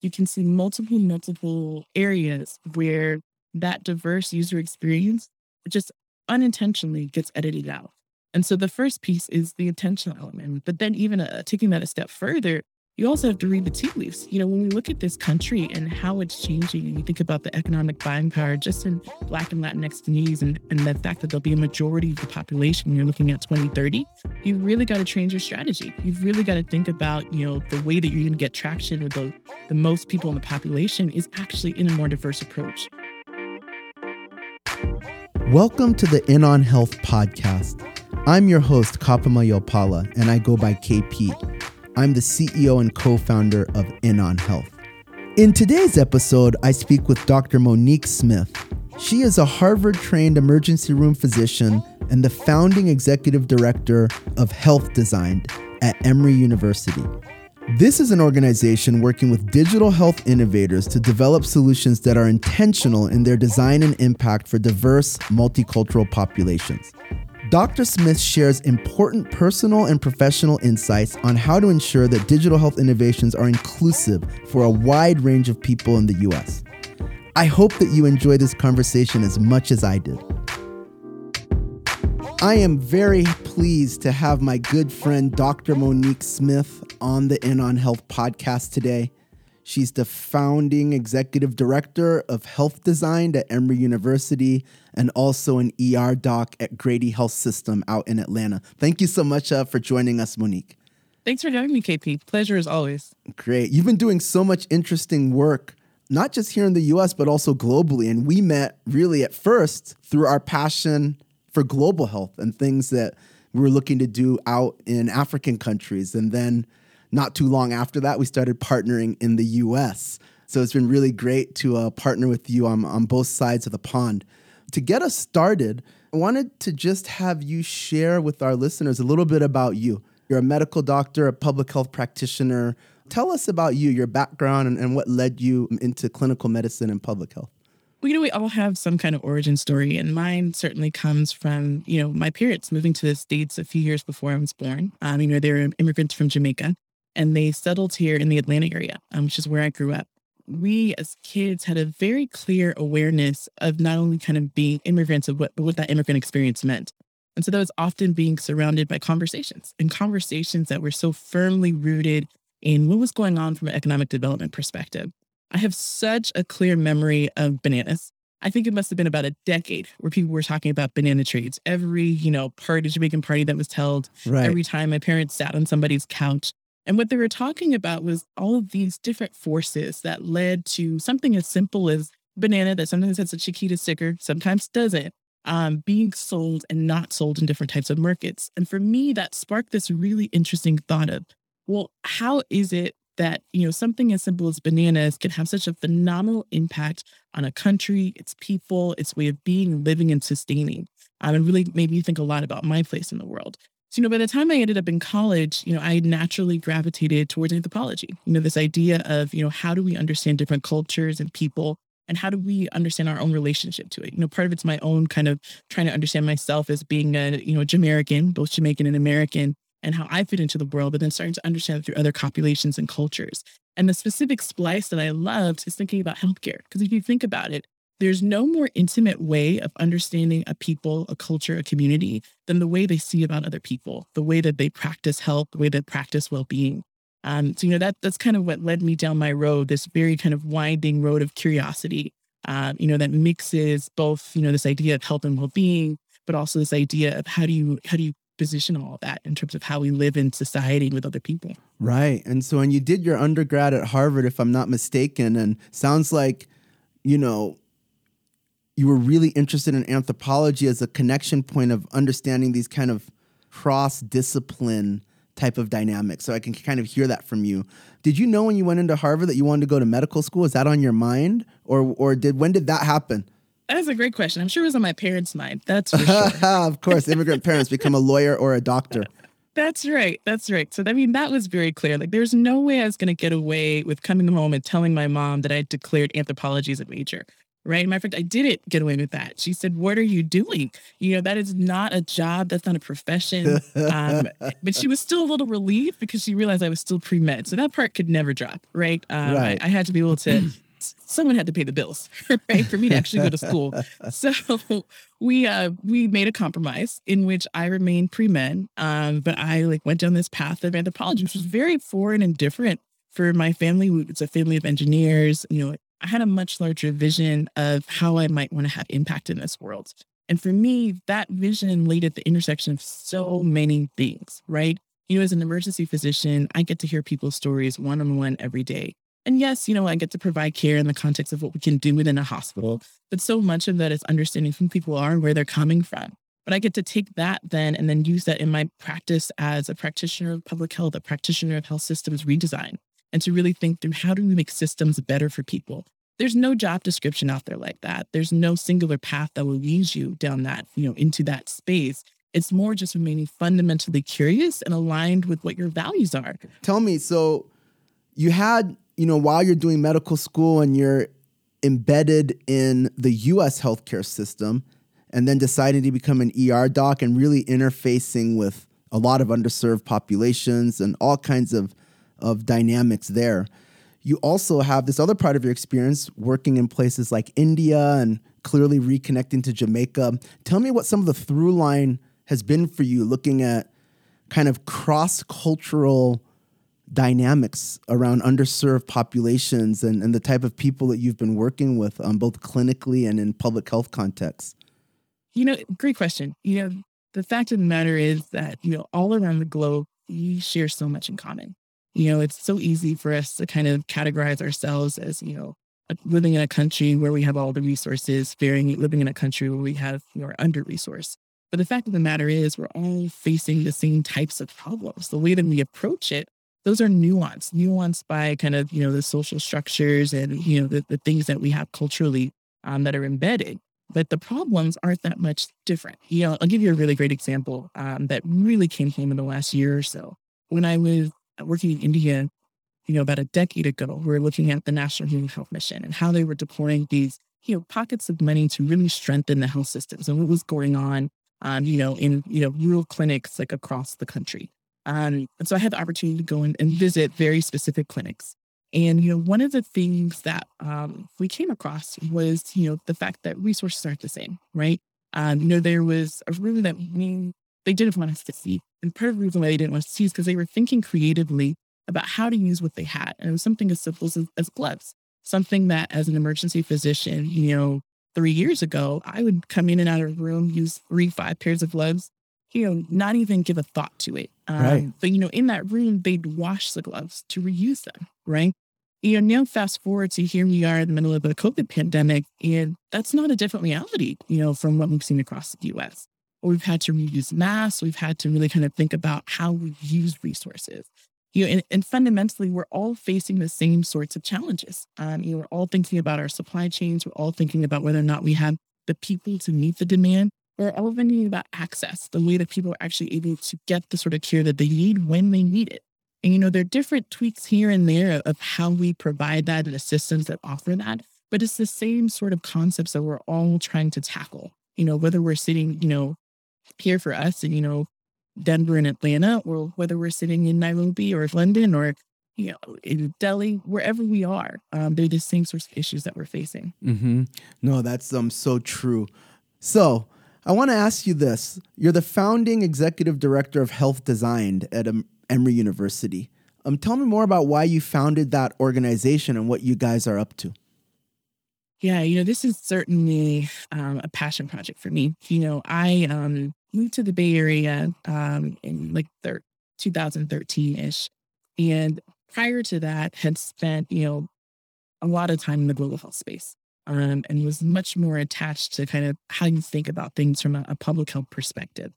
you can see multiple, multiple areas where that diverse user experience just unintentionally gets edited out. And so the first piece is the intentional element. But then, even uh, taking that a step further, you also have to read the tea leaves. You know, when we look at this country and how it's changing, and you think about the economic buying power just in Black and Latinx communities and, and the fact that there'll be a majority of the population you're looking at 2030, you've really got to change your strategy. You've really got to think about, you know, the way that you're going to get traction with the, the most people in the population is actually in a more diverse approach. Welcome to the In On Health podcast. I'm your host, Kapama Yopala, and I go by KP. I'm the CEO and co founder of In On Health. In today's episode, I speak with Dr. Monique Smith. She is a Harvard trained emergency room physician and the founding executive director of Health Designed at Emory University. This is an organization working with digital health innovators to develop solutions that are intentional in their design and impact for diverse, multicultural populations. Dr. Smith shares important personal and professional insights on how to ensure that digital health innovations are inclusive for a wide range of people in the US. I hope that you enjoy this conversation as much as I did. I am very pleased to have my good friend Dr. Monique Smith on the In On Health podcast today. She's the founding executive director of health design at Emory University and also an ER doc at Grady Health System out in Atlanta. Thank you so much uh, for joining us, Monique. Thanks for having me, KP. Pleasure as always. Great. You've been doing so much interesting work, not just here in the US, but also globally. And we met really at first through our passion for global health and things that we were looking to do out in African countries. And then not too long after that, we started partnering in the US. So it's been really great to uh, partner with you on, on both sides of the pond. To get us started, I wanted to just have you share with our listeners a little bit about you. You're a medical doctor, a public health practitioner. Tell us about you, your background, and, and what led you into clinical medicine and public health. Well, you know, we all have some kind of origin story, and mine certainly comes from, you know, my parents moving to the States a few years before I was born. Um, you know, they were immigrants from Jamaica and they settled here in the Atlanta area, um, which is where I grew up. We as kids had a very clear awareness of not only kind of being immigrants of what, what that immigrant experience meant. And so that was often being surrounded by conversations and conversations that were so firmly rooted in what was going on from an economic development perspective. I have such a clear memory of bananas. I think it must have been about a decade where people were talking about banana trades. Every, you know, party, Jamaican party that was held, right. every time my parents sat on somebody's couch, and what they were talking about was all of these different forces that led to something as simple as banana that sometimes has a Chiquita sticker, sometimes doesn't, um, being sold and not sold in different types of markets. And for me, that sparked this really interesting thought of, well, how is it that you know something as simple as bananas can have such a phenomenal impact on a country, its people, its way of being, living, and sustaining? Um, and really made me think a lot about my place in the world. So, you know, by the time I ended up in college, you know, I naturally gravitated towards anthropology. You know, this idea of, you know, how do we understand different cultures and people and how do we understand our own relationship to it? You know, part of it's my own kind of trying to understand myself as being a, you know, Jamaican, both Jamaican and American, and how I fit into the world, but then starting to understand through other populations and cultures. And the specific splice that I loved is thinking about healthcare. Because if you think about it, there's no more intimate way of understanding a people, a culture, a community than the way they see about other people, the way that they practice health, the way they practice well-being. Um, so you know that that's kind of what led me down my road, this very kind of winding road of curiosity. Uh, you know that mixes both you know this idea of health and well-being, but also this idea of how do you how do you position all that in terms of how we live in society with other people. Right. And so when you did your undergrad at Harvard, if I'm not mistaken, and sounds like, you know, you were really interested in anthropology as a connection point of understanding these kind of cross discipline type of dynamics. So I can kind of hear that from you. Did you know when you went into Harvard that you wanted to go to medical school? Is that on your mind, or or did when did that happen? That's a great question. I'm sure it was on my parents' mind. That's for sure. of course, immigrant parents become a lawyer or a doctor. That's right. That's right. So I mean, that was very clear. Like, there's no way I was going to get away with coming home and telling my mom that I declared anthropology as a major. Right? Matter of fact, I didn't get away with that. She said, What are you doing? You know, that is not a job. That's not a profession. Um, but she was still a little relieved because she realized I was still pre med. So that part could never drop, right? Um, right. I, I had to be able to. someone had to pay the bills, right, for me to actually go to school. So we uh we made a compromise in which I remained pre med, um, but I like went down this path of anthropology, which was very foreign and different for my family. It's a family of engineers. You know, I had a much larger vision of how I might want to have impact in this world. And for me, that vision laid at the intersection of so many things, right? You know, as an emergency physician, I get to hear people's stories one on one every day. And yes, you know, I get to provide care in the context of what we can do within a hospital, but so much of that is understanding who people are and where they're coming from. But I get to take that then and then use that in my practice as a practitioner of public health, a practitioner of health systems redesign and to really think through how do we make systems better for people. There's no job description out there like that. There's no singular path that will lead you down that, you know, into that space. It's more just remaining fundamentally curious and aligned with what your values are. Tell me, so you had, you know, while you're doing medical school and you're embedded in the US healthcare system, and then deciding to become an ER doc and really interfacing with a lot of underserved populations and all kinds of of dynamics there. You also have this other part of your experience working in places like India and clearly reconnecting to Jamaica. Tell me what some of the through line has been for you looking at kind of cross cultural dynamics around underserved populations and, and the type of people that you've been working with um, both clinically and in public health contexts? You know, great question. You know, the fact of the matter is that, you know, all around the globe, we share so much in common. You know, it's so easy for us to kind of categorize ourselves as, you know, living in a country where we have all the resources, varying, living in a country where we have, you know, under resourced. But the fact of the matter is, we're all facing the same types of problems. The way that we approach it, those are nuanced, nuanced by kind of, you know, the social structures and, you know, the, the things that we have culturally um, that are embedded. But the problems aren't that much different. You know, I'll give you a really great example um, that really came home in the last year or so. When I was working in India, you know, about a decade ago, we were looking at the National Human Health Mission and how they were deploying these, you know, pockets of money to really strengthen the health systems and what was going on, um, you know, in, you know, rural clinics like across the country. Um, and so I had the opportunity to go in and visit very specific clinics. And, you know, one of the things that um, we came across was, you know, the fact that resources aren't the same, right? Um, you know, there was a room that we, they didn't want us to see and part of the reason why they didn't want us to see is because they were thinking creatively about how to use what they had. And it was something as simple as, as gloves, something that as an emergency physician, you know, three years ago, I would come in and out of a room, use three, five pairs of gloves, you know, not even give a thought to it. Um, right. But, you know, in that room, they'd wash the gloves to reuse them, right? You know, now fast forward to here we are in the middle of the COVID pandemic, and that's not a different reality, you know, from what we've seen across the US we've had to reuse mass. We've had to really kind of think about how we use resources. You know, and, and fundamentally, we're all facing the same sorts of challenges. Um, you know, we're all thinking about our supply chains. We're all thinking about whether or not we have the people to meet the demand. We're all thinking about access, the way that people are actually able to get the sort of care that they need when they need it. And, you know, there are different tweaks here and there of how we provide that and the systems that offer that. But it's the same sort of concepts that we're all trying to tackle. You know, whether we're sitting, you know, here for us and you know, Denver and Atlanta, or whether we're sitting in Nairobi or London or, you know, in Delhi, wherever we are, um, they're the same sorts of issues that we're facing. Mm-hmm. No, that's um, so true. So I want to ask you this. You're the founding executive director of health Designed at um, Emory University. Um, tell me more about why you founded that organization and what you guys are up to. Yeah, you know, this is certainly um, a passion project for me. You know, I um, moved to the Bay Area um, in like 2013 ish. And prior to that, had spent, you know, a lot of time in the global health space um, and was much more attached to kind of how you think about things from a, a public health perspective.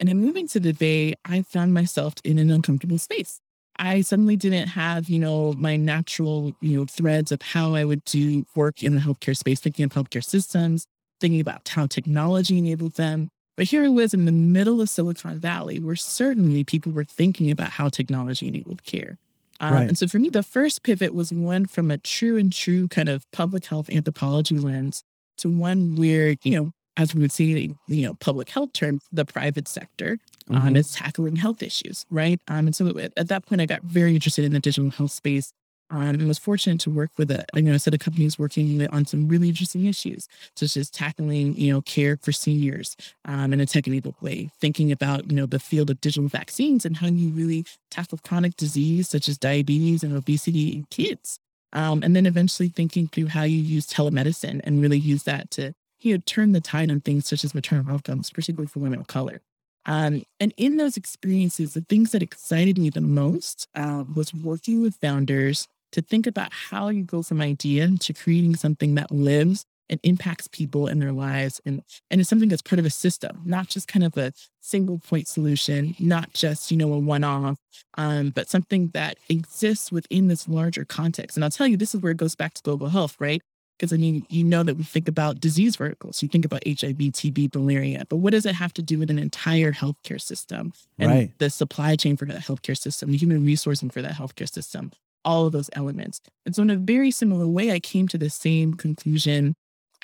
And in moving to the Bay, I found myself in an uncomfortable space. I suddenly didn't have, you know, my natural, you know, threads of how I would do work in the healthcare space, thinking of healthcare systems, thinking about how technology enabled them. But here I was in the middle of Silicon Valley, where certainly people were thinking about how technology enabled care. Um, right. And so for me, the first pivot was one from a true and true kind of public health anthropology lens to one where, you know, as we would see, you know, public health terms, the private sector um, mm-hmm. is tackling health issues, right? Um, and so at that point, I got very interested in the digital health space um, and was fortunate to work with a, you know, a set of companies working on some really interesting issues, such as tackling, you know, care for seniors um, in a tech-enabled way, thinking about, you know, the field of digital vaccines and how you really tackle chronic disease such as diabetes and obesity in kids. Um, and then eventually thinking through how you use telemedicine and really use that to, you know, turn the tide on things such as maternal outcomes, particularly for women of color. Um, and in those experiences, the things that excited me the most uh, was working with founders to think about how you go from idea to creating something that lives and impacts people in their lives. And and it's something that's part of a system not just kind of a single point solution not just you know a one-off um, but something that exists within this larger context. And i'll tell you this is where it goes back to global health right? Because i mean you know that we think about disease verticals. You think about hiv tb malaria but what does it have to do with an entire healthcare system and right. the supply chain for that healthcare system the human resourcing for that healthcare system all of those elements. And so, in a very similar way, I came to the same conclusion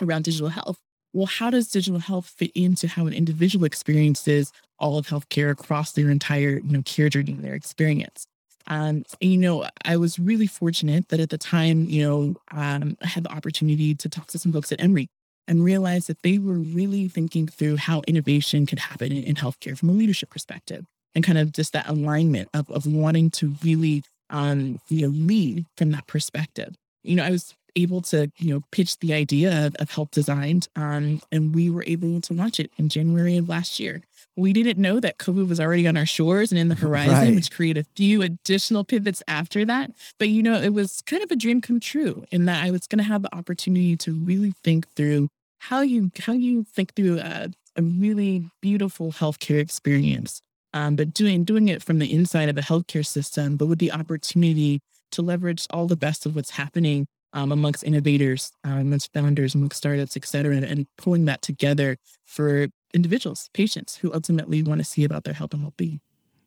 around digital health. Well, how does digital health fit into how an individual experiences all of healthcare across their entire, you know, care journey, their experience? Um, and, you know, I was really fortunate that at the time, you know, um, I had the opportunity to talk to some folks at Emory and realize that they were really thinking through how innovation could happen in, in healthcare from a leadership perspective and kind of just that alignment of, of wanting to really um, you know, lead from that perspective. You know, I was able to, you know, pitch the idea of, of Health Designed, um, and we were able to launch it in January of last year. We didn't know that COVID was already on our shores and in the horizon, right. which created a few additional pivots after that. But, you know, it was kind of a dream come true in that I was going to have the opportunity to really think through how you how you think through a, a really beautiful healthcare experience um, but doing doing it from the inside of the healthcare system, but with the opportunity to leverage all the best of what's happening um, amongst innovators, uh, amongst founders, amongst startups, et cetera, and, and pulling that together for individuals, patients who ultimately want to see about their health and well-being.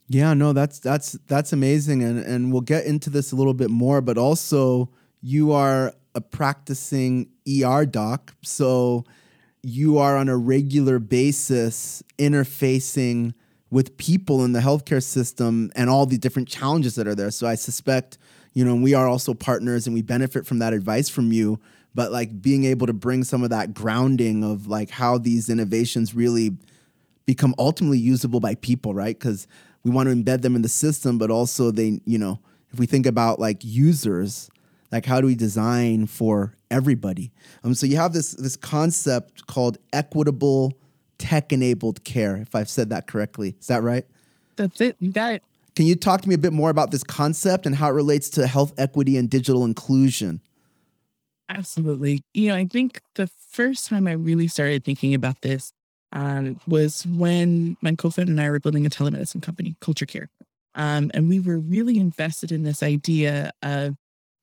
Yeah, no, that's that's that's amazing, and and we'll get into this a little bit more. But also, you are a practicing ER doc, so you are on a regular basis interfacing with people in the healthcare system and all the different challenges that are there. So I suspect, you know, we are also partners and we benefit from that advice from you. But like being able to bring some of that grounding of like how these innovations really become ultimately usable by people, right? Because we want to embed them in the system, but also they, you know, if we think about like users, like how do we design for everybody? Um, so you have this this concept called equitable tech enabled care, if I've said that correctly. Is that right? That's it. You got it. Can you talk to me a bit more about this concept and how it relates to health equity and digital inclusion? Absolutely. You know, I think the first time I really started thinking about this um, was when my co-founder and I were building a telemedicine company, Culture Care. Um, and we were really invested in this idea of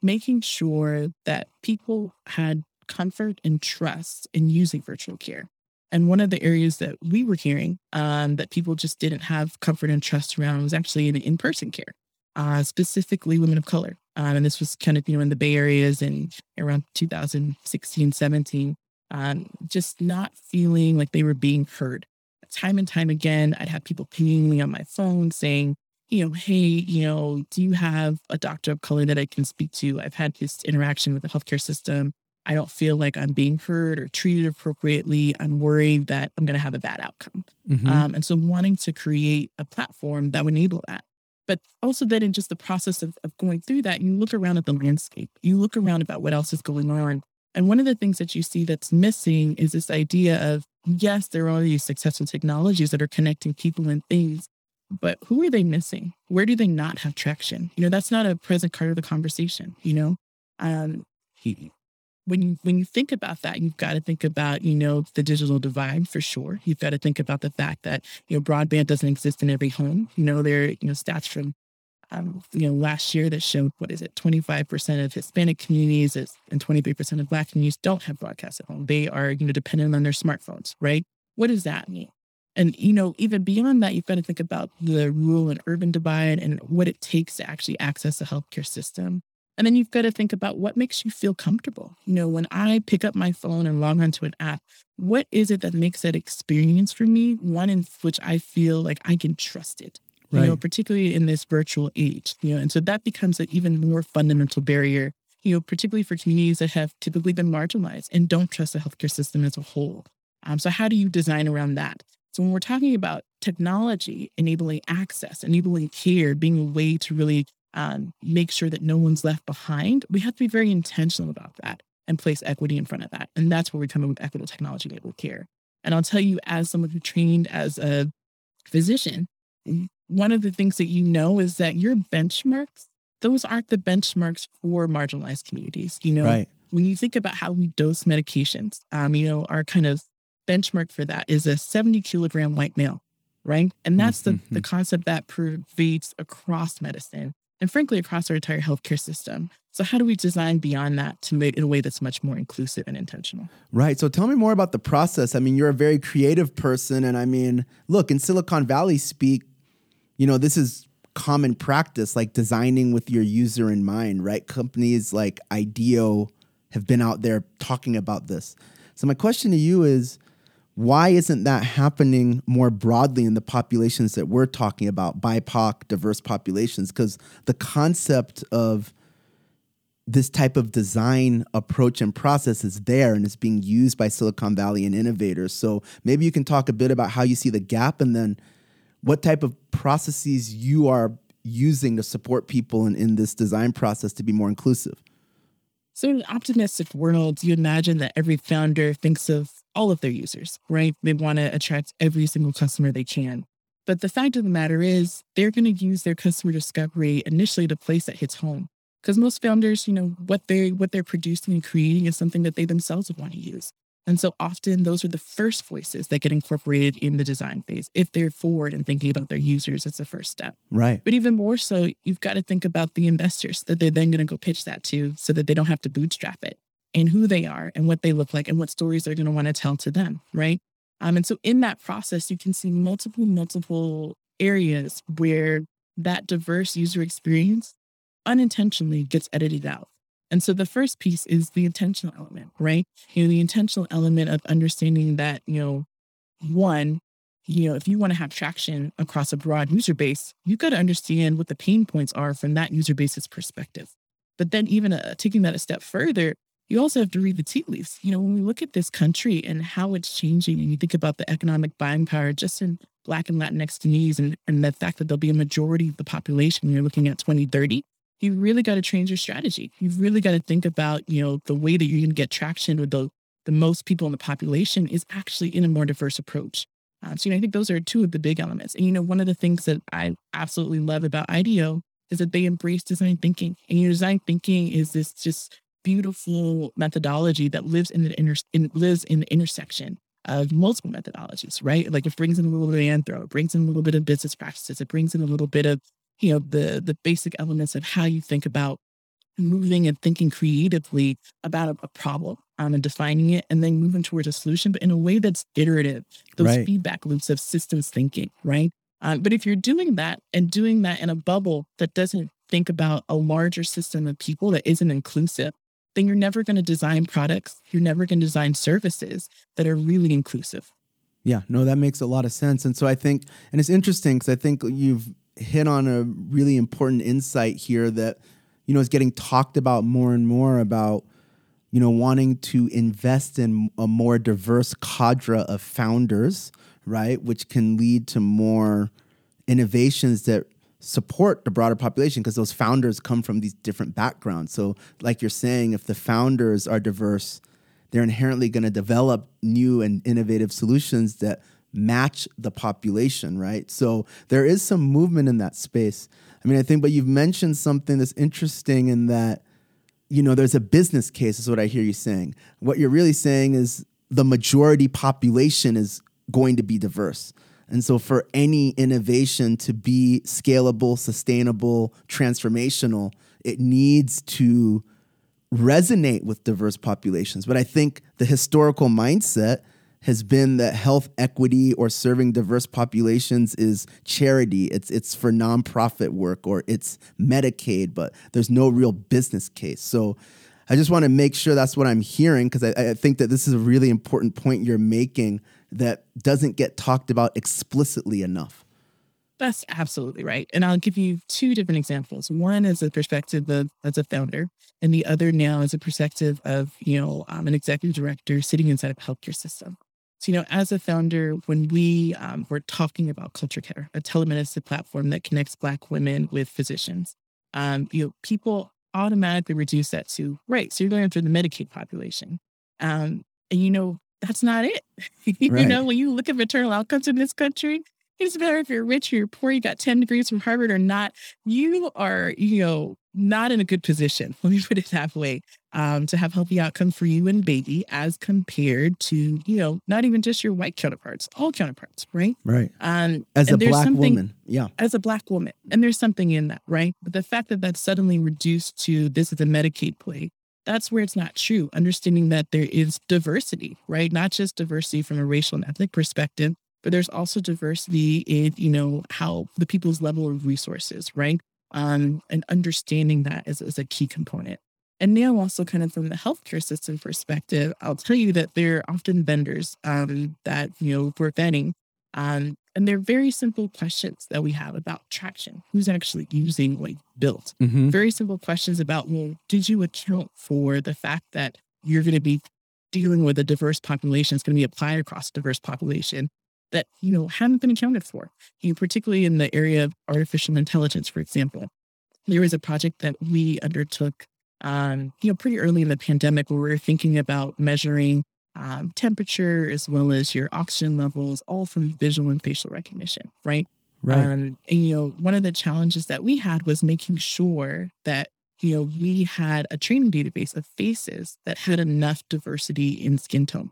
making sure that people had comfort and trust in using virtual care. And one of the areas that we were hearing um, that people just didn't have comfort and trust around was actually in in person care, uh, specifically women of color. Um, and this was kind of, you know, in the Bay Areas in around 2016, 17, um, just not feeling like they were being heard. Time and time again, I'd have people pinging me on my phone saying, you know, hey, you know, do you have a doctor of color that I can speak to? I've had this interaction with the healthcare system. I don't feel like I'm being heard or treated appropriately. I'm worried that I'm going to have a bad outcome. Mm-hmm. Um, and so, wanting to create a platform that would enable that. But also, then in just the process of, of going through that, you look around at the landscape, you look around about what else is going on. And one of the things that you see that's missing is this idea of yes, there are these successful technologies that are connecting people and things, but who are they missing? Where do they not have traction? You know, that's not a present part of the conversation, you know? Um, when you when you think about that, you've got to think about you know the digital divide for sure. You've got to think about the fact that you know broadband doesn't exist in every home. You know there you know stats from um, you know last year that showed what is it 25 percent of Hispanic communities and 23 percent of Black communities don't have broadcast at home. They are you know dependent on their smartphones, right? What does that mean? And you know even beyond that, you've got to think about the rural and urban divide and what it takes to actually access the healthcare system And then you've got to think about what makes you feel comfortable. You know, when I pick up my phone and log onto an app, what is it that makes that experience for me one in which I feel like I can trust it? You right. know, particularly in this virtual age, you know, and so that becomes an even more fundamental barrier, you know, particularly for communities that have typically been marginalized and don't trust the healthcare system as a whole. Um, so how do you design around that? So when we're talking about technology enabling access, enabling care, being a way to really um, make sure that no one's left behind, we have to be very intentional about that and place equity in front of that. And that's where we come in with equitable technology enabled care. And I'll tell you, as someone who trained as a physician, one of the things that you know is that your benchmarks, those aren't the benchmarks for marginalized communities. You know, right. when you think about how we dose medications, um, you know, our kind of benchmark for that is a 70 kilogram white male, right? And that's mm-hmm. the, the concept that pervades across medicine and frankly across our entire healthcare system. So how do we design beyond that to make it in a way that's much more inclusive and intentional? Right. So tell me more about the process. I mean, you're a very creative person and I mean, look, in Silicon Valley speak, you know, this is common practice like designing with your user in mind, right? Companies like IDEO have been out there talking about this. So my question to you is why isn't that happening more broadly in the populations that we're talking about, BIPOC, diverse populations? Because the concept of this type of design approach and process is there and it's being used by Silicon Valley and innovators. So maybe you can talk a bit about how you see the gap and then what type of processes you are using to support people in, in this design process to be more inclusive. So, in an optimistic world, you imagine that every founder thinks of all of their users, right? They want to attract every single customer they can. But the fact of the matter is, they're going to use their customer discovery initially to place that hits home. Because most founders, you know, what they what they're producing and creating is something that they themselves would want to use. And so often those are the first voices that get incorporated in the design phase if they're forward and thinking about their users as the first step. Right. But even more so, you've got to think about the investors that they're then going to go pitch that to so that they don't have to bootstrap it and who they are and what they look like and what stories they're going to want to tell to them. Right. Um, and so in that process, you can see multiple, multiple areas where that diverse user experience unintentionally gets edited out. And so the first piece is the intentional element, right? You know, the intentional element of understanding that, you know, one, you know, if you want to have traction across a broad user base, you've got to understand what the pain points are from that user base's perspective. But then, even uh, taking that a step further, you also have to read the tea leaves. You know, when we look at this country and how it's changing, and you think about the economic buying power just in Black and Latinx communities, and, and the fact that there'll be a majority of the population, you're looking at 2030, you really got to change your strategy. You've really got to think about, you know, the way that you're going to get traction with the, the most people in the population is actually in a more diverse approach. Uh, so, you know, I think those are two of the big elements. And, you know, one of the things that I absolutely love about IDEO is that they embrace design thinking. And your design thinking is this just beautiful methodology that lives in the inter- in, lives in the intersection of multiple methodologies, right? Like it brings in a little bit of anthro, it brings in a little bit of business practices, it brings in a little bit of you know the the basic elements of how you think about moving and thinking creatively about a, a problem um, and defining it and then moving towards a solution but in a way that's iterative those right. feedback loops of systems thinking right um, but if you're doing that and doing that in a bubble that doesn't think about a larger system of people that isn't inclusive then you're never going to design products you're never going to design services that are really inclusive. Yeah no that makes a lot of sense and so i think and it's interesting because i think you've hit on a really important insight here that you know is getting talked about more and more about you know wanting to invest in a more diverse cadre of founders right which can lead to more innovations that support the broader population because those founders come from these different backgrounds so like you're saying if the founders are diverse they're inherently going to develop new and innovative solutions that match the population, right? So there is some movement in that space. I mean, I think, but you've mentioned something that's interesting in that, you know, there's a business case, is what I hear you saying. What you're really saying is the majority population is going to be diverse. And so, for any innovation to be scalable, sustainable, transformational, it needs to resonate with diverse populations. But I think the historical mindset has been that health equity or serving diverse populations is charity. It's it's for nonprofit work or it's Medicaid, but there's no real business case. So I just want to make sure that's what I'm hearing because I, I think that this is a really important point you're making that doesn't get talked about explicitly enough. That's absolutely right. And I'll give you two different examples. One is a perspective of as a founder, and the other now is a perspective of, you know, um, an executive director sitting inside of a healthcare system. So, you know, as a founder, when we um, were talking about Culture Care, a telemedicine platform that connects Black women with physicians, um, you know, people automatically reduce that to, right, so you're going after the Medicaid population. Um, and, you know, that's not it. you Right. know, when you look at maternal outcomes in this country, it doesn't matter if you're rich or you're poor, you got 10 degrees from Harvard or not, you are, you know, not in a good position, let me put it that way, um, to have healthy outcomes for you and baby as compared to, you know, not even just your white counterparts, all counterparts, right? Right. Um, As a black woman. Yeah. as a black woman. And there's something in that, right? But the fact that that's suddenly reduced to this is a Medicaid play, that's where it's not true. Understanding that there is diversity, right? Not just diversity from a racial and ethnic perspective, but there's also diversity in, you know, how the people's level of resources, right? Um, and understanding that is, is a key component. And now also kind of from the healthcare system perspective, I'll tell you that there are often vendors um, that, you know, we're vetting um, and they're very simple questions that we have about traction. Who's actually using what you built? Mm-hmm. Very simple questions about, well, did you account for the fact that you're going to be dealing with a diverse population? It's going to be applied across a diverse population that, you know, haven't been accounted for. You know, particularly in the area of artificial intelligence, for example. There was a project that we undertook, um, you know, pretty early in the pandemic where we were thinking about measuring um, temperature as well as your oxygen levels, all from visual and facial recognition, right? Right. Um, and you know, one of the challenges that we had was making sure that you know we had a training database of faces that had enough diversity in skin tone.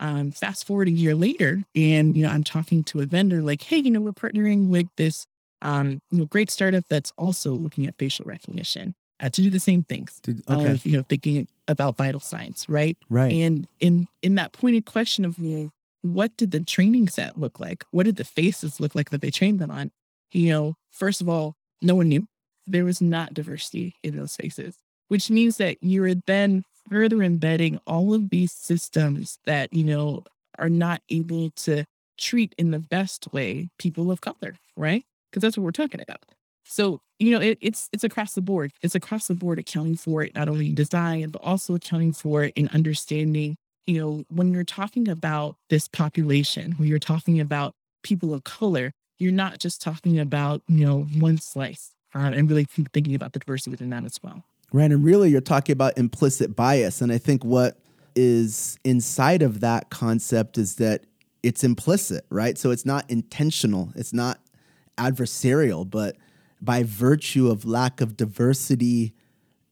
Um, fast forward a year later, and you know, I'm talking to a vendor like, hey, you know, we're partnering with this um, you know, great startup that's also looking at facial recognition uh, to do the same things. Did- okay. Of, you know, thinking about vital signs, right? right. And in in that pointed question of well, what did the training set look like? What did the faces look like that they trained them on? You know, first of all, no one knew. There was not diversity in those faces, which means that you're then further embedding all of these systems that, you know, are not able to treat in the best way people of color, right? Because that's what we're talking about. So, you know, it, it's it's across the board. It's across the board accounting for it, not only design, but also accounting for it in understanding, you know, when you're talking about this population, when you're talking about people of color, you're not just talking about, you know, one slice uh, and really thinking about the diversity within that as well. Right. And really, you're talking about implicit bias. And I think what is inside of that concept is that it's implicit, right? So it's not intentional, it's not adversarial, but by virtue of lack of diversity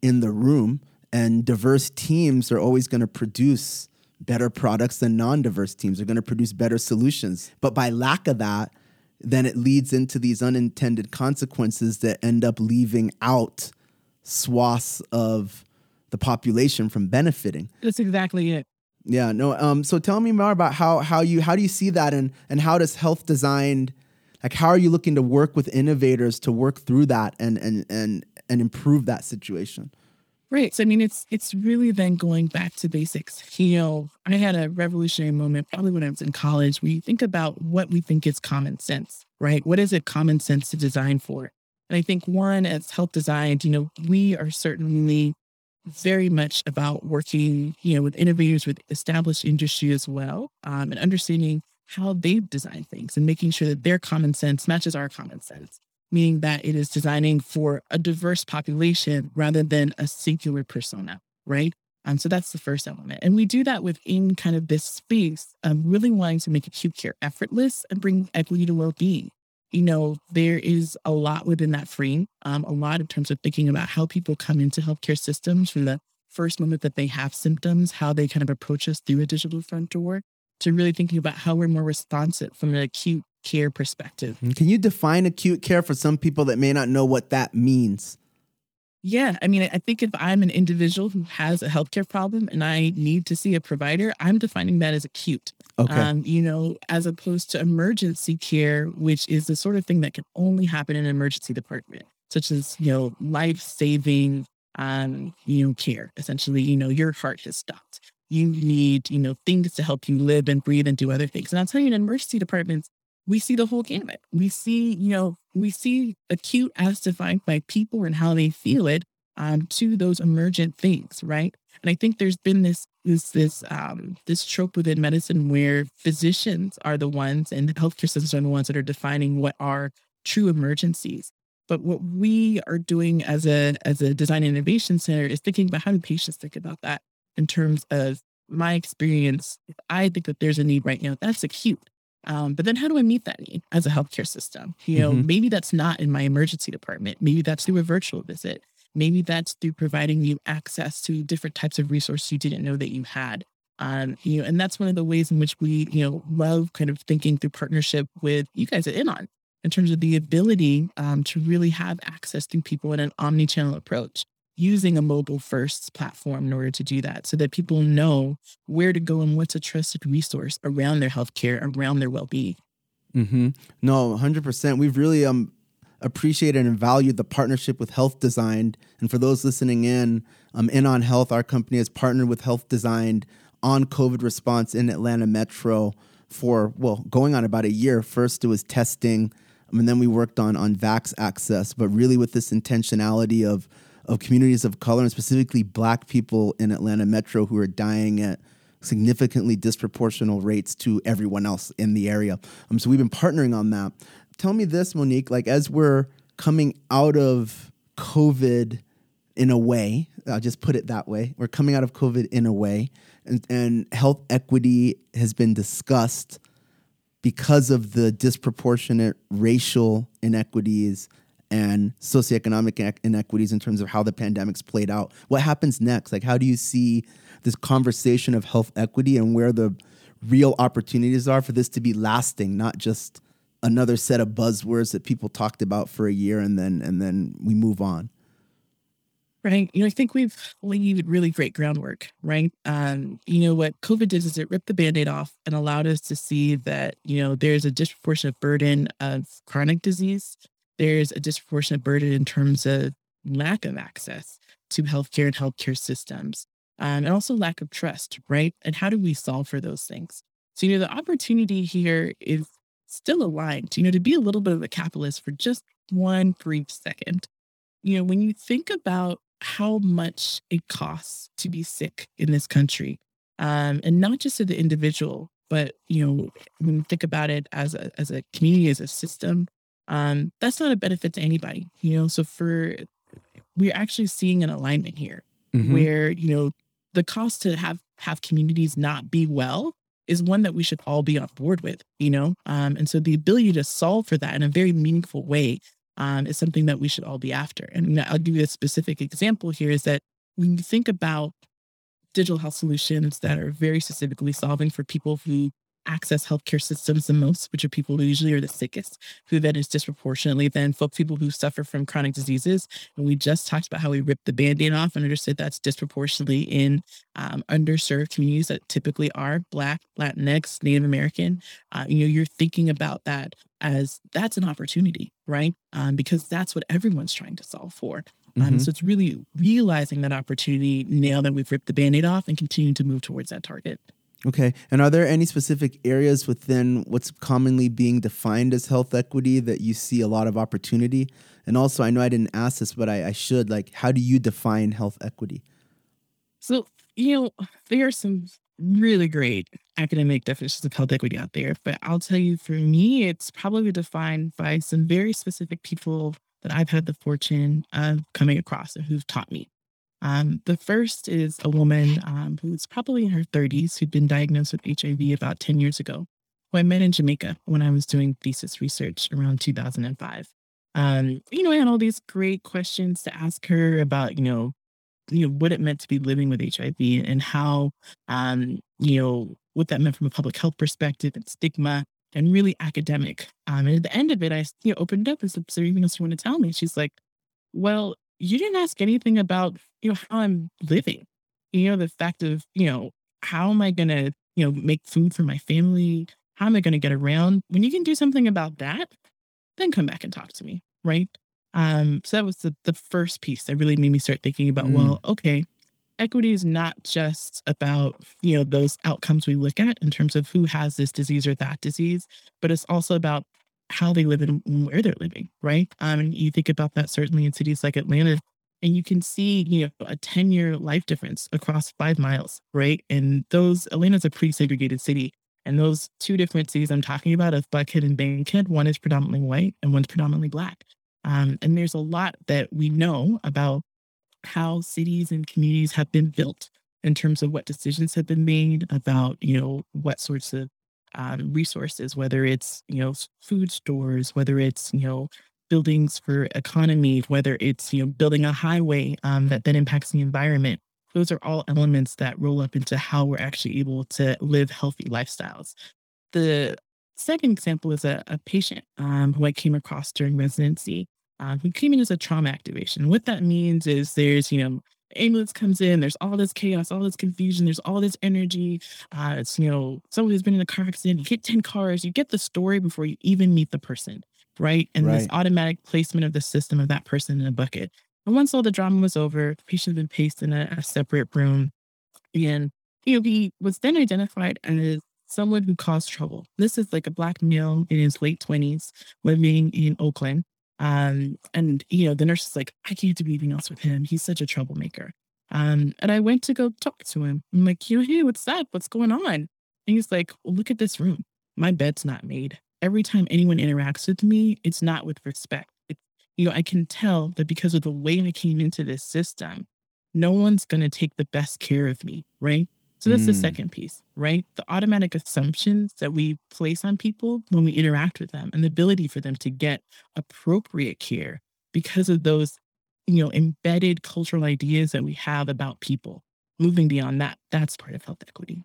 in the room, and diverse teams are always going to produce better products than non diverse teams, are going to produce better solutions. But by lack of that, then it leads into these unintended consequences that end up leaving out swaths of the population from benefiting. That's exactly it. Yeah, no. Um, so tell me more about how how you how do you see that and and how does health design like how are you looking to work with innovators to work through that and and and and improve that situation? Right. So I mean, it's it's really then going back to basics. You know, I had a revolutionary moment probably when I was in college. where you think about what we think is common sense, right? What is it common sense to design for? And I think one, as health design, you know, we are certainly very much about working, you know, with innovators with established industry as well, um, and understanding how they've designed things and making sure that their common sense matches our common sense meaning that it is designing for a diverse population rather than a singular persona, right? Um, so that's the first element. And we do that within kind of this space of really wanting to make acute care effortless and bring equity to well being. You know, there is a lot within that frame, um, a lot in terms of thinking about how people come into healthcare systems from the first moment that they have symptoms, how they kind of approach us through a digital front door, to really thinking about how we're more responsive from an acute care perspective. Can you define acute care for some people that may not know what that means? Yeah, I mean, I think if I'm an individual who has a healthcare problem and I need to see a provider, I'm defining that as acute. Okay. Um, you know, as opposed to emergency care, which is the sort of thing that can only happen in an emergency department, such as, you know, life-saving um, you know, care. Essentially, you know, your heart has stopped. You need, you know, things to help you live and breathe and do other things. And I'll tell you, in emergency departments, we see the whole gamut. We see, you know, we see acute as defined by people and how they feel it um, to those emergent things, right? And I think there's been this this this um, this trope within medicine where physicians are the ones and the healthcare systems are the ones that are defining what are true emergencies. But what we are doing as a as a design innovation center is thinking about how do patients think about that in terms of my experience. If I think that there's a need right now, that's acute. Um, but then how do I meet that need as a healthcare system? You know, mm-hmm. maybe that's not in my emergency department. Maybe that's through a virtual visit. Maybe that's through providing you access to different types of resources you didn't know that you had. Um, you know, and that's one of the ways in which we, you know, love kind of thinking through partnership with you guys at In On in terms of the ability um, to really have access to people in an omni-channel approach using a mobile first platform in order to do that so that people know where to go and what's a trusted resource around their healthcare, around their well-being. Mm-hmm. No, 100%. We've really um, appreciated and valued the partnership with Health Designed. And for those listening in, um, In On Health, our company has partnered with Health Designed on COVID response in Atlanta Metro for, well, going on about a year. First, it was testing, um, and then we worked on, on Vax access, but really with this intentionality of of communities of color and specifically black people in Atlanta Metro who are dying at significantly disproportional rates to everyone else in the area. Um, so we've been partnering on that. Tell me this, Monique, like as we're coming out of COVID in a way, I'll just put it that way. We're coming out of COVID in a way, and, and health equity has been discussed because of the disproportionate racial inequities and socioeconomic inequities in terms of how the pandemic's played out. What happens next? Like, how do you see this conversation of health equity and where the real opportunities are for this to be lasting, not just another set of buzzwords that people talked about for a year and then and then we move on? Right. You know, I think we've laid really great groundwork, right? Um, you know, what COVID did is it ripped the band aid off and allowed us to see that, you know, there's a disproportionate burden of chronic disease there's a disproportionate burden in terms of lack of access to healthcare and healthcare systems, um, and also lack of trust, right? And how do we solve for those things? So, you know, the opportunity here is still aligned, you know, to be a little bit of a capitalist for just one brief second. You know, when you think about how much it costs to be sick in this country, um, and not just to the individual, but you know, when you think about it as a as a community, as a system, um, that's not a benefit to anybody, you know. So for we're actually seeing an alignment here mm-hmm. where, you know, the cost to have have communities not be well is one that we should all be on board with, you know? Um, and so the ability to solve for that in a very meaningful way um, is something that we should all be after. And I'll give you a specific example here is that when you think about digital health solutions that are very specifically solving for people who access healthcare systems the most, which are people who usually are the sickest, who then is disproportionately then folk people who suffer from chronic diseases. And we just talked about how we ripped the band-aid off and understood that's disproportionately in um, underserved communities that typically are Black, Latinx, Native American. Uh, you know, you're thinking about that as that's an opportunity, right? Um, because that's what everyone's trying to solve for. Um, mm-hmm. So it's really realizing that opportunity now that we've ripped the band-aid off and continuing to move towards that target. Okay. And are there any specific areas within what's commonly being defined as health equity that you see a lot of opportunity? And also, I know I didn't ask this, but I, I should. Like, how do you define health equity? So, you know, there are some really great academic definitions of health equity out there, but I'll tell you, for me, it's probably defined by some very specific people that I've had the fortune of coming across and who've taught me. Um, the first is a woman um, who's probably in her 30s who'd been diagnosed with HIV about 10 years ago, who I met in Jamaica when I was doing thesis research around 2005. Um, you know, I had all these great questions to ask her about, you know, you know what it meant to be living with HIV and how, um, you know, what that meant from a public health perspective and stigma and really academic. Um, and at the end of it, I you know opened up and said, "So, anything else you want to tell me?" She's like, "Well, you didn't ask anything about, you know, how I'm living. You know, the fact of, you know, how am I going to, you know, make food for my family? How am I going to get around? When you can do something about that, then come back and talk to me. Right. Um, so that was the, the first piece that really made me start thinking about, Mm. well, okay, equity is not just about, you know, those outcomes we look at in terms of who has this disease or that disease, but it's also about how they live and where they're living, right? Um, and you think about that certainly in cities like Atlanta, and you can see, you know, a 10 year life difference across five miles, right? And those, Atlanta's a pre segregated city. And those two different cities I'm talking about of Buckhead and Bankhead, one is predominantly white and one's predominantly black. Um, and there's a lot that we know about how cities and communities have been built in terms of what decisions have been made about, you know, what sorts of um, resources, whether it's, you know, food stores, whether it's, you know, buildings for economy, whether it's, you know, building a highway um, that then impacts the environment. Those are all elements that roll up into how we're actually able to live healthy lifestyles. The second example is a, a patient um, who I came across during residency um, who came in as a trauma activation. What that means is there's, you know, ambulance comes in, there's all this chaos, all this confusion, there's all this energy. Uh, it's, you know, someone who's been in a car accident, you hit 10 cars, you get the story before you even meet the person, right? And this automatic placement of the system of that person in a bucket. And once all the drama was over, the patient had been placed in a, a separate room. And, you know, he was then identified as someone who caused trouble. This is like a black male in his late 20s living in Oakland. Um, and you know, the nurse is like, I can't do anything else with him. He's such a troublemaker. Um, and I went to go talk to him. I'm like, you hey, what's up? What's going on? And he's like, well, look at this room. My bed's not made. Every time anyone interacts with me, it's not with respect. It's, you know, I can tell that because of the way I came into this system, no one's going to take the best care of me, right? So that's the Mm. second piece, right? The automatic assumptions that we place on people when we interact with them and the ability for them to get appropriate care because of those, you know, embedded cultural ideas that we have about people. Moving beyond that, that's part of health equity.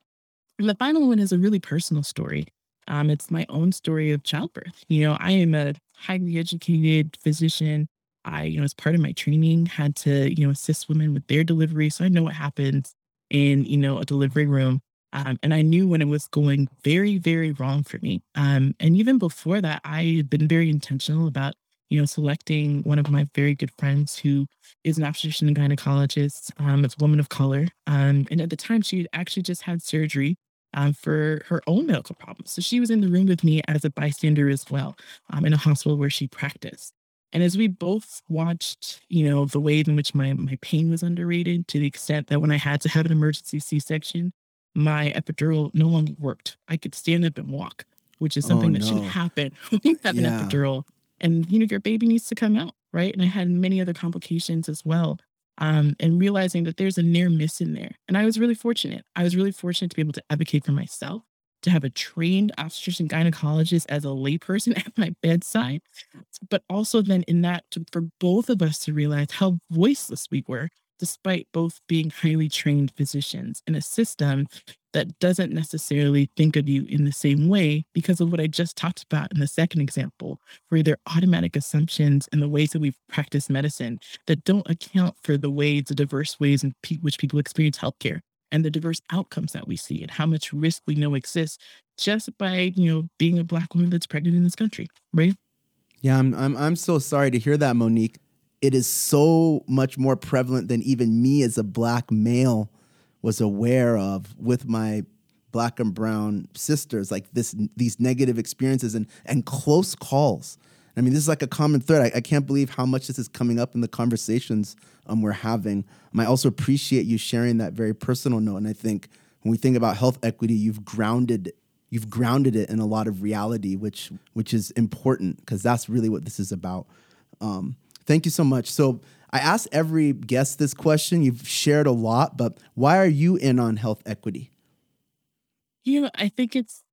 And the final one is a really personal story. Um, it's my own story of childbirth. You know, I am a highly educated physician. I, you know, as part of my training, had to, you know, assist women with their delivery. So I know what happens in, you know, a delivery room. Um, and I knew when it was going very, very wrong for me. Um, and even before that, I had been very intentional about, you know, selecting one of my very good friends who is an obstetrician and gynecologist. Um, it's a woman of color. Um, and at the time, she had actually just had surgery um, for her own medical problems. So she was in the room with me as a bystander as well um, in a hospital where she practiced. And as we both watched, you know, the way in which my, my pain was underrated to the extent that when I had to have an emergency C section, my epidural no longer worked. I could stand up and walk, which is Oh, something that should no. happen when you have Yeah. an epidural. And, you know, your baby needs to come out, right? And I had many other complications as well um, and realizing that there's a near miss in there. And I was really fortunate. I was really fortunate to be able to advocate for myself, to have a trained obstetrician gynecologist as a layperson at my bedside, but also then in that to, for both of us to realize how voiceless we were, despite both being highly trained physicians in a system that doesn't necessarily think of you in the same way because of what I just talked about in the second example, where there are automatic assumptions and the ways that we practice medicine that don't account for the ways, the diverse ways in which people experience healthcare and the diverse outcomes that we see and how much risk we know exists just by, you know, being a black woman that's pregnant in this country, right? Yeah, I'm, I'm I'm so sorry to hear that, Monique. It is so much more prevalent than even me as a black male was aware of with my black and brown sisters, like this these negative experiences and and close calls. I mean, this is like a common thread. I, I can't believe how much this is coming up in the conversations um, we're having. Um, I also appreciate you sharing that very personal note. And I think when we think about health equity, you've grounded you've grounded it in a lot of reality, which which is important because that's really what this is about. Um, thank you so much. So I asked every guest this question. You've shared a lot, but why are you in on health equity? You know, I think it's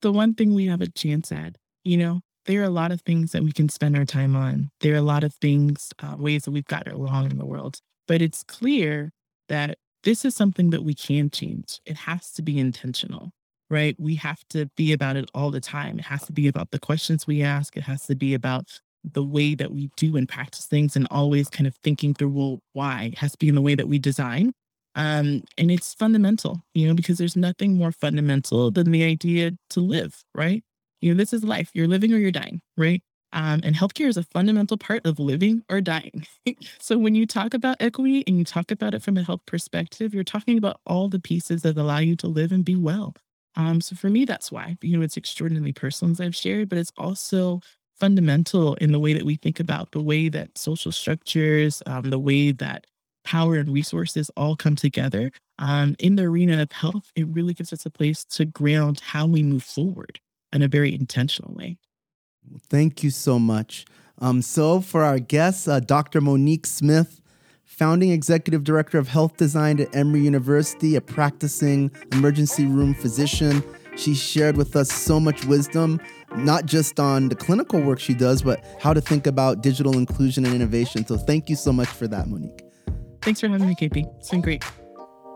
the one thing we have a chance at. You know, there are a lot of things that we can spend our time on. There are a lot of things, uh, ways that we've got wrong in the world. But it's clear that this is something that we can change. It has to be intentional, right? We have to be about it all the time. It has to be about the questions we ask. It has to be about the way that we do and practice things and always kind of thinking through, well, why it has to be in the way that we design. Um, and it's fundamental, you know, because there's nothing more fundamental than the idea to live, right? You know, this is life. You're living or you're dying, right? Um, and healthcare is a fundamental part of living or dying. so when you talk about equity and you talk about it from a health perspective, you're talking about all the pieces that allow you to live and be well. Um, so for me, that's why, you know, it's extraordinarily personal as I've shared, but it's also fundamental in the way that we think about the way that social structures, um, the way that power and resources all come together. Um, in the arena of health, it really gives us a place to ground how we move forward in a very intentional way. Thank you so much. Um, so, for our guests, uh, Dr. Monique Smith, founding executive director of health design at Emory University, a practicing emergency room physician, she shared with us so much wisdom, not just on the clinical work she does, but how to think about digital inclusion and innovation. So, thank you so much for that, Monique. Thanks for having me, KP. It's been great.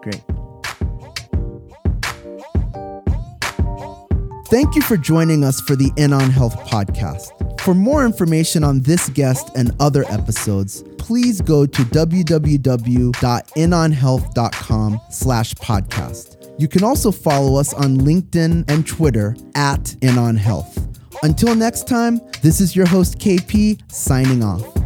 Great. Thank you for joining us for the In On Health podcast. For more information on this guest and other episodes, please go to www.inonhealth.com slash podcast. You can also follow us on LinkedIn and Twitter at InOnHealth. Until next time, this is your host KP signing off.